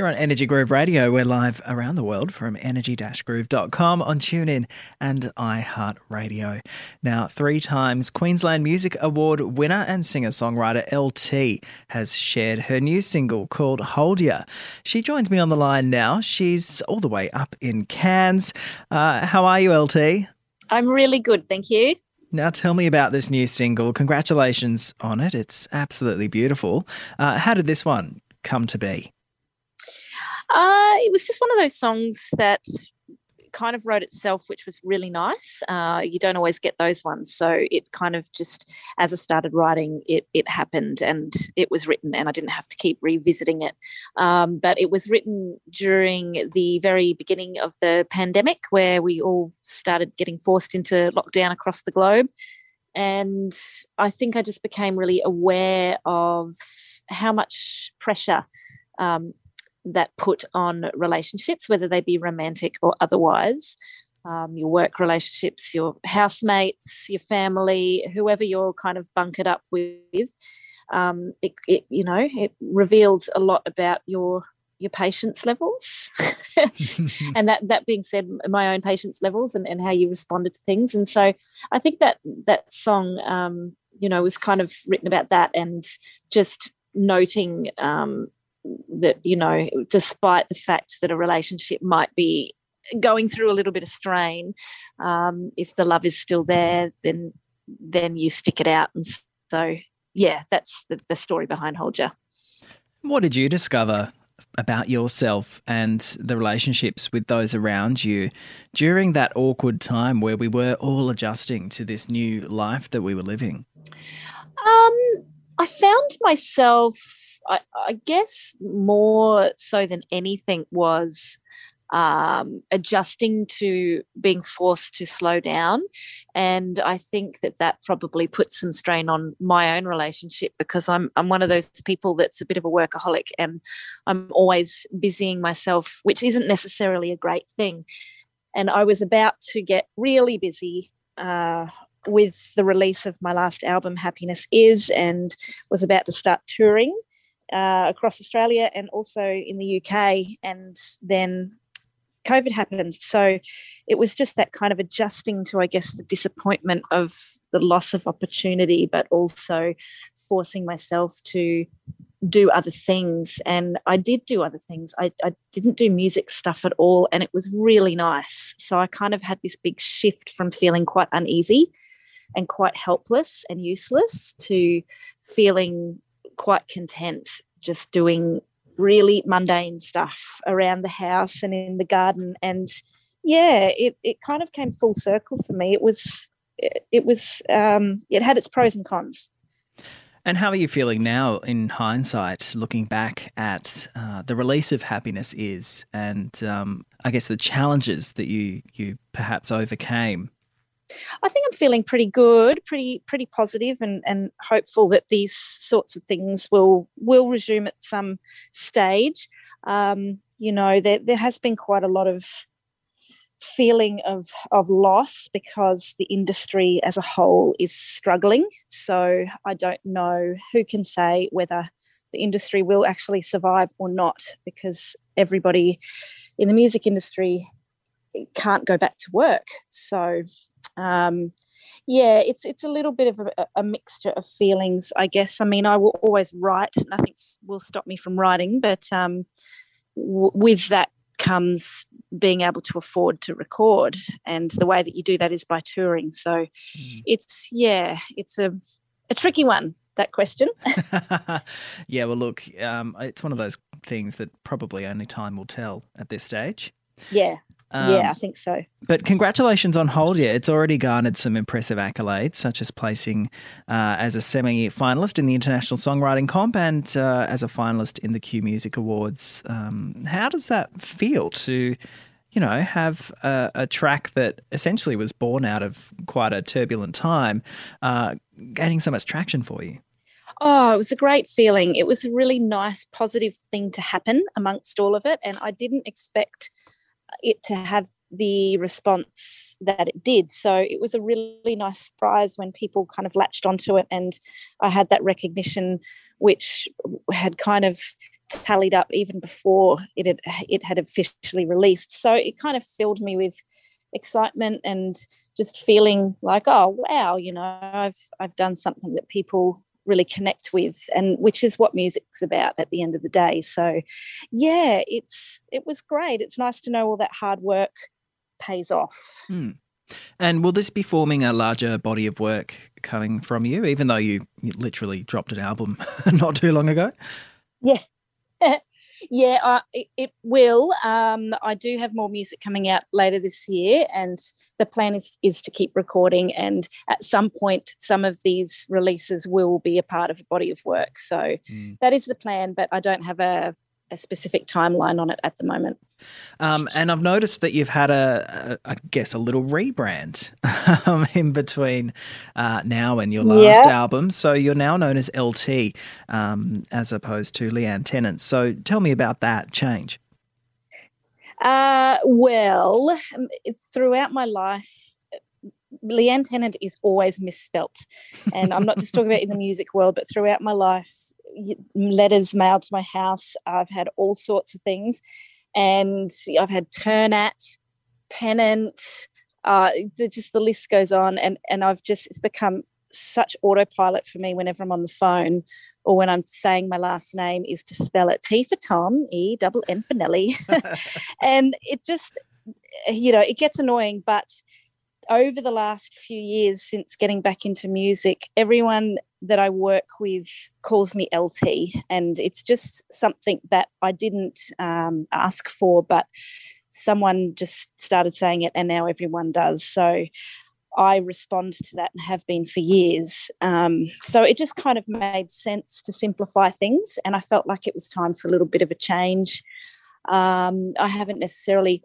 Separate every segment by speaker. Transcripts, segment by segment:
Speaker 1: You're on Energy Groove Radio. We're live around the world from energy-groove.com on TuneIn and iHeartRadio. Now, three times Queensland Music Award winner and singer-songwriter LT has shared her new single called Hold Ya. She joins me on the line now. She's all the way up in Cairns. Uh, how are you, LT?
Speaker 2: I'm really good, thank you.
Speaker 1: Now, tell me about this new single. Congratulations on it. It's absolutely beautiful. Uh, how did this one come to be?
Speaker 2: Uh, it was just one of those songs that kind of wrote itself, which was really nice. Uh, you don't always get those ones, so it kind of just, as I started writing, it it happened and it was written, and I didn't have to keep revisiting it. Um, but it was written during the very beginning of the pandemic, where we all started getting forced into lockdown across the globe, and I think I just became really aware of how much pressure um, that put on relationships, whether they be romantic or otherwise. Um, your work relationships, your housemates, your family, whoever you're kind of bunkered up with, um, it, it, you know it reveals a lot about your your patience levels, and that that being said, my own patience levels and, and how you responded to things, and so I think that that song, um, you know, was kind of written about that and just noting um, that you know despite the fact that a relationship might be going through a little bit of strain um, if the love is still there then then you stick it out. And so yeah that's the, the story behind hold ya
Speaker 1: what did you discover about yourself and the relationships with those around you during that awkward time where we were all adjusting to this new life that we were living?
Speaker 2: Um, i found myself I, I guess more so than anything was um, adjusting to being forced to slow down. And I think that that probably puts some strain on my own relationship because I'm, I'm one of those people that's a bit of a workaholic and I'm always busying myself, which isn't necessarily a great thing. And I was about to get really busy uh, with the release of my last album, Happiness Is, and was about to start touring uh, across Australia and also in the UK. And then COVID happened. So it was just that kind of adjusting to, I guess, the disappointment of the loss of opportunity, but also forcing myself to do other things. And I did do other things. I, I didn't do music stuff at all. And it was really nice. So I kind of had this big shift from feeling quite uneasy and quite helpless and useless to feeling quite content just doing really mundane stuff around the house and in the garden. And yeah it, it kind of came full circle for me. It was it, it was um, it had its pros and cons.
Speaker 1: And how are you feeling now in hindsight, looking back at uh, the release of Happiness Is and um, I guess the challenges that you, you perhaps overcame
Speaker 2: I think I'm feeling pretty good, pretty pretty positive, and and hopeful that these sorts of things will will resume at some stage. Um, you know, there there has been quite a lot of feeling of of loss because the industry as a whole is struggling. So I don't know who can say whether the industry will actually survive or not because everybody in the music industry can't go back to work. So um, yeah, it's it's a little bit of a, a, mixture of feelings, I guess. I mean, I will always write; nothing will stop me from writing. But um, w- with that comes being able to afford to record, and the way that you do that is by touring. So mm. it's yeah, it's a a tricky one that question.
Speaker 1: yeah, well, look, um, it's one of those things that probably only time will tell at this stage.
Speaker 2: Yeah, um, yeah, I think so.
Speaker 1: But congratulations on Hold Ya. It's already garnered some impressive accolades, such as placing uh, as a semi finalist in the International Songwriting Comp and uh, as a finalist in the Q Music Awards. Um, how does that feel to, you know, have a, a, track that essentially was born out of quite a turbulent time uh, gaining so much traction for you?
Speaker 2: Oh, it was a great feeling. It was a really nice, positive thing to happen amongst all of it. And I didn't expect it to have the response that it did. So it was a really nice surprise when people kind of latched onto it, and I had that recognition, which had kind of tallied up even before it had it had officially released. So it kind of filled me with excitement and just feeling like, oh wow, you know, I've I've done something that people really connect with and which is what music's about at the end of the day. So yeah it's it was great. It's nice to know all that hard work pays off.
Speaker 1: Hmm. and will this be forming a larger body of work coming from you even though you, literally dropped an album not too long ago?
Speaker 2: Yeah. Yeah uh, it, it, will. Um, i do have more music coming out later this year and the plan is, is to keep recording and at some point some of these releases will be a part of a body of work. So mm. that is the plan but i don't have a, a specific timeline on it at the moment.
Speaker 1: Um, and i've noticed that you've had a, a I guess a little rebrand um, in between uh, now and your last yeah. album. So you're now known as lt um, as opposed to leanne tennant. So tell me about that change
Speaker 2: uh, well, um, throughout my life, Leanne Tennant is always misspelt. And I'm not just talking about in the music world, but throughout my life, letters mailed to my house. I've had all sorts of things. And I've had Turnat, Pennant, uh, the, just the list goes on. And, and I've just, it's become such autopilot for me whenever I'm on the phone or when I'm saying my last name is to spell it T for Tom, E double N for Nelly. and it just, you know, it gets annoying. But over the last few years since getting back into music, everyone that I work with calls me LT. And it's just something that I didn't um, ask for, but someone just started saying it and now everyone does. So I respond to that and have been for years. Um, so it just kind of made sense to simplify things. And I felt like it was time for a little bit of a change. Um, I haven't necessarily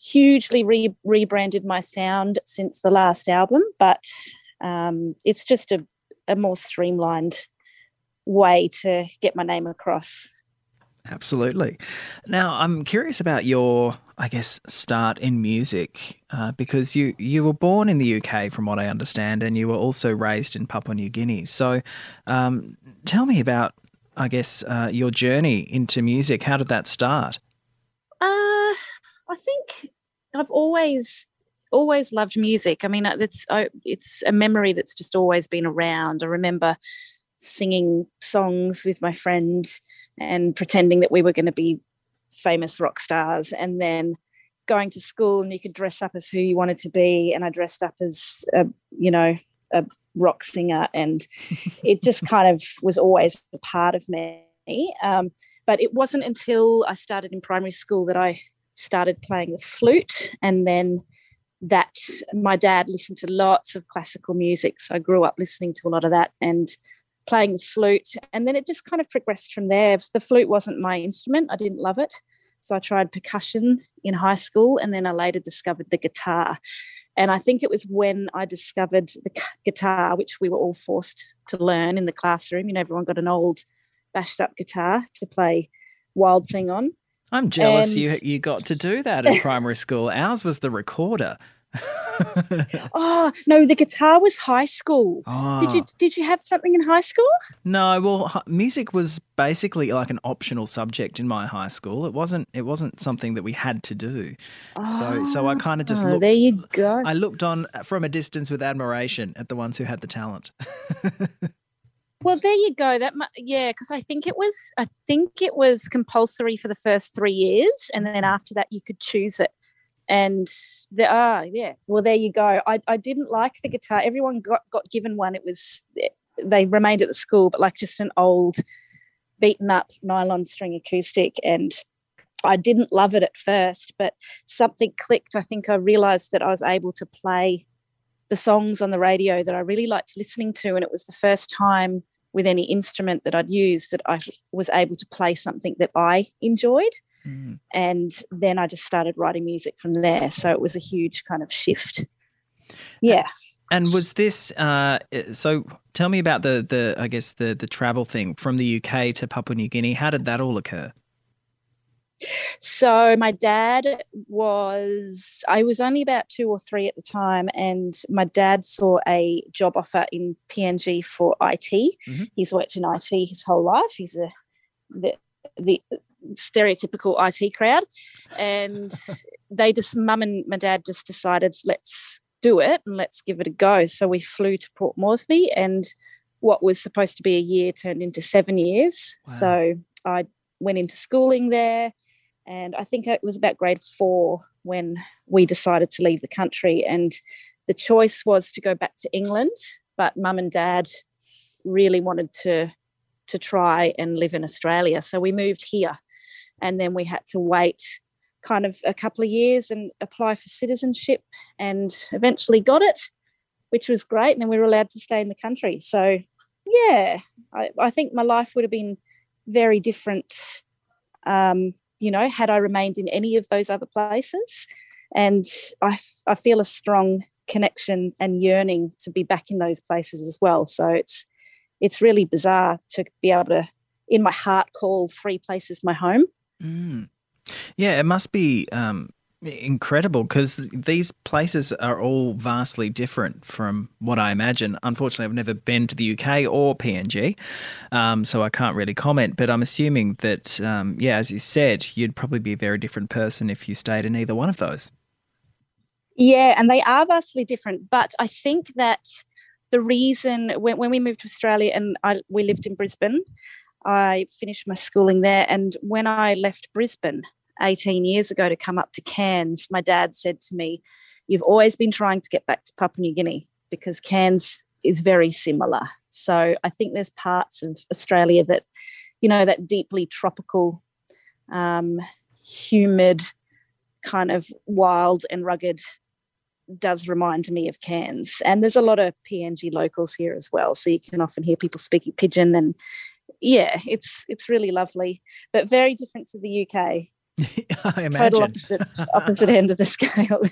Speaker 2: hugely re- rebranded my sound since the last album, but um, it's just a, a more streamlined way to get my name across.
Speaker 1: Absolutely. Now, I'm curious about your, I guess, start in music uh, because you you were born in the UK, from what I understand, and you were also raised in Papua New Guinea. So, um, tell me about, I guess, uh, your journey into music. How did that start?
Speaker 2: Uh, I think I've always always loved music. I mean, uh, it's it's a memory that's just always been around. I remember singing songs with my friend and pretending that we were going to be famous rock stars and then going to school and you could dress up as who you wanted to be and i dressed up as a you know a rock singer and it just kind of was always a part of me. Um, but it wasn't until i started in primary school that i started playing the flute and then that my dad listened to lots of classical music so i grew up listening to a lot of that and playing the flute. And then it just kind of progressed from there. The flute wasn't my instrument, I didn't love it. So I tried percussion in high school, and then I later discovered the guitar. And I think it was when I discovered the guitar, which we were all forced to learn in the classroom. You know, everyone got an old bashed up guitar to play Wild Thing on.
Speaker 1: I'm jealous and... you you got to do that in primary school. Ours was the recorder.
Speaker 2: oh no, the guitar was high school. Did you ah. did you have something in high school?
Speaker 1: No, well, music was basically like an optional subject in my high school. It wasn't it wasn't something that we had to do. Oh. So so I kind of just
Speaker 2: oh,
Speaker 1: looked.
Speaker 2: There you go.
Speaker 1: I looked on from a distance with admiration at the ones who had the talent.
Speaker 2: Well, there you go. That yeah, because I think it was I think it was compulsory for the first three years, and then mm. after that you could choose it and there are ah, yeah well there you go. I, I didn't like the guitar. Everyone got got given one. It was they remained at the school but like just an old beaten up nylon string acoustic and I didn't love it at first but something clicked. I think I realized that I was able to play the songs on the radio that I really liked listening to and it was the first time with any instrument that I'd use that I was able to play something that I enjoyed. Mm. And then I just started writing music from there. So it was a huge kind of shift. Yeah.
Speaker 1: And was this uh, so? Tell me about the the I guess the the travel thing from the UK to Papua New Guinea. How did that all occur?
Speaker 2: So my dad was I was only about two or three at the time, and my dad saw a job offer in PNG for IT. Mm-hmm. He's worked in IT his whole life. He's a the, the stereotypical IT crowd, and they just mum and my dad just decided let's do it and let's give it a go. So we flew to Port Moresby, and what was supposed to be a year turned into seven years. Wow. So I went into schooling there, and I think it was about grade four when we decided to leave the country. And the choice was to go back to England, but mum and dad really wanted to to try and live in Australia. So we moved here and then we had to wait kind of a couple of years and apply for citizenship and eventually got it, which was great. And then we were allowed to stay in the country. So yeah, I, I think my life would have been very different um, you know, had I remained in any of those other places. And I, I feel a strong connection and yearning to be back in those places as well. So it's it's really bizarre to be able to, in my heart, call three places my home.
Speaker 1: Mm. Yeah, it must be um, incredible because these places are all vastly different from what I imagine. Unfortunately, I've never been to the UK or PNG, um, so I can't really comment. But I'm assuming that, um, yeah, as you said, you'd probably be a very different person if you stayed in either one of those.
Speaker 2: Yeah, and they are vastly different. But I think that the reason when, when we moved to Australia and I, we lived in Brisbane, I finished my schooling there. And when I left Brisbane, 18 years ago to come up to Cairns, my dad said to me, You've always been trying to get back to Papua New Guinea because Cairns is very similar. So I think there's parts of Australia that, you know, that deeply tropical, um, humid, kind of wild and rugged does remind me of Cairns. And there's a lot of PNG locals here as well. So you can often hear people speaking pidgin and yeah, it's it's really lovely, but very different to the UK.
Speaker 1: I imagine.
Speaker 2: Total opposite, opposite end of the scale.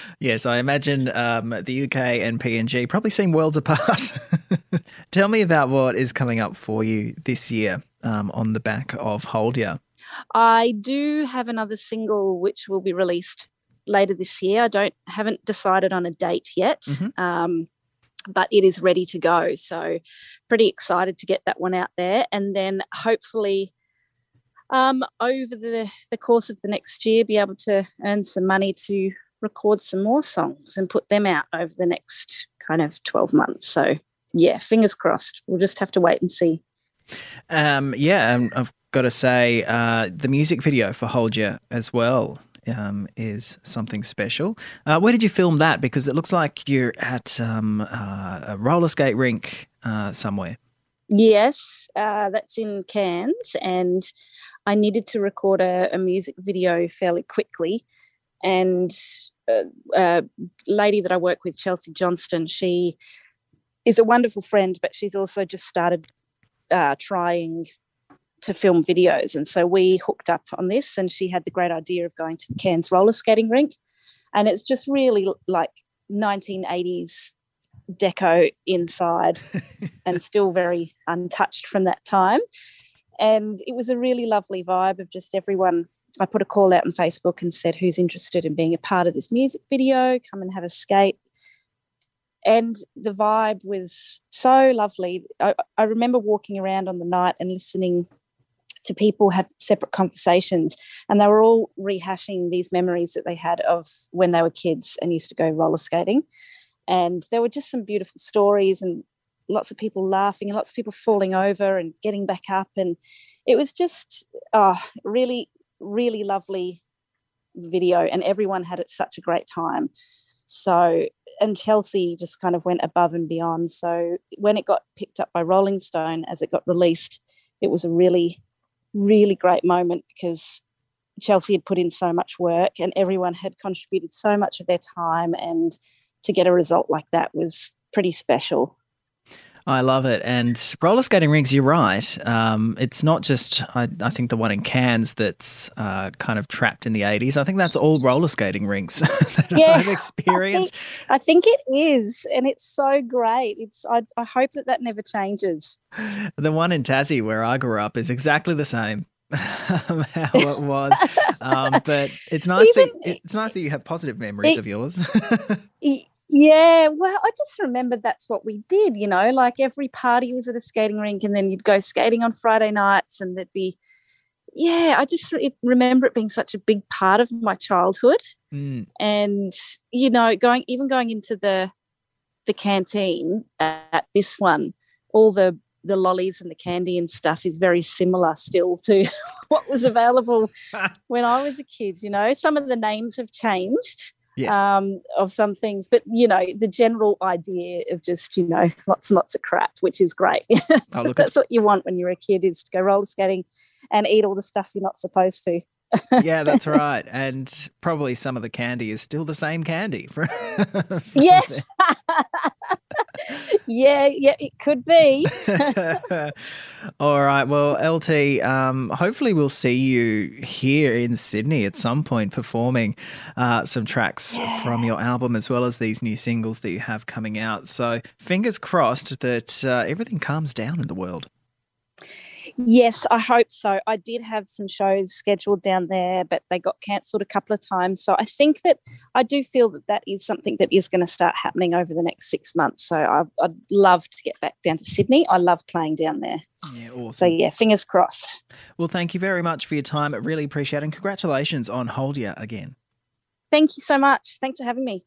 Speaker 1: yes, I imagine um, the UK and PNG probably seem worlds apart. Tell me about what is coming up for you this year um, on the back of Hold Ya.
Speaker 2: I do have another single which will be released later this year. I don't haven't decided on a date yet. Mm-hmm. Um, but it is ready to go. So, pretty excited to get that one out there. And then hopefully, um, over the, the course of the next year, be able to earn some money to record some more songs and put them out over the next kind of 12 months. So, yeah, fingers crossed. We'll just have to wait and see.
Speaker 1: Um, yeah, I've got to say, uh, the music video for Hold Ya as well um, is something special. Uh, where did you film that? Because it looks like you're at um, uh, a roller skate rink uh, somewhere.
Speaker 2: Yes, uh, that's in Cairns, and I needed to record a, a music video fairly quickly. And a, a lady that I work with, Chelsea Johnston, she is a wonderful friend, but she's also just started uh, trying to film videos. And so we hooked up on this, and she had the great idea of going to the Cairns roller skating rink. And it's just really like 1980s deco inside and still very untouched from that time and it was a really lovely vibe of just everyone I put a call out on Facebook and said, Who's interested in being a part of this music video? Come and have a skate. And the vibe was so lovely. I, I, remember walking around on the night and listening to people have separate conversations, and they were all rehashing these memories that they had of when they were kids and used to go roller skating. And there were just some beautiful stories and lots of people laughing and lots of people falling over and getting back up. And it was just oh, really, really lovely video. And everyone had it such a great time. So, and Chelsea just kind of went above and beyond. So when it got picked up by Rolling Stone as it got released, it was a really, really great moment because Chelsea had put in so much work and everyone had contributed so much of their time and to get a result like that was pretty special.
Speaker 1: I love it. And roller skating rinks, you're right. Um, it's not just, I, I, think, the one in Cairns that's uh, kind of trapped in the 80s. I think that's all roller skating rinks that yeah, I've experienced.
Speaker 2: I think, I think, it is. And it's so great. It's. I, I hope that that never changes.
Speaker 1: The one in Tassie where I grew up is exactly the same. how it was, um, but it's nice Even, that it's nice that you have positive memories it, of yours.
Speaker 2: Yeah, well, I just remember that's what we did, you know, like every party was at a skating rink and then you'd go skating on Friday nights and there'd be, yeah, I just re- remember it being such a big part of my childhood.
Speaker 1: Mm.
Speaker 2: And, you know, going, even going into the, the canteen at this one, all the, the lollies and the candy and stuff is very similar still to what was available when I was a kid, you know, some of the names have changed
Speaker 1: Yes.
Speaker 2: um, of some things. But you know, the general idea of just you know lots and lots of crap, which is great.
Speaker 1: oh, look,
Speaker 2: That's what you want when you're a kid is to go roller skating and eat all the stuff you're not supposed to.
Speaker 1: yeah, that's right. And probably some of the candy is still the same candy. For, for
Speaker 2: Yeah. Yeah, yeah, it could be.
Speaker 1: All right. Well, LT, um, hopefully we'll see you here in Sydney at some point performing uh, some tracks from your album as well as these new singles that you have coming out. So fingers crossed that uh, everything calms down in the world.
Speaker 2: Yes, I hope so. I did have some shows scheduled down there, but they got cancelled a couple of times. So I think that I do feel that that is something that is going to start happening over the next six months. So I, I'd love to get back down to Sydney. I love playing down there.
Speaker 1: Yeah,
Speaker 2: So yeah, fingers crossed.
Speaker 1: Well, thank you very much for your time. I really appreciate it. And congratulations on Hold Ya again.
Speaker 2: Thank you so much. Thanks for having me.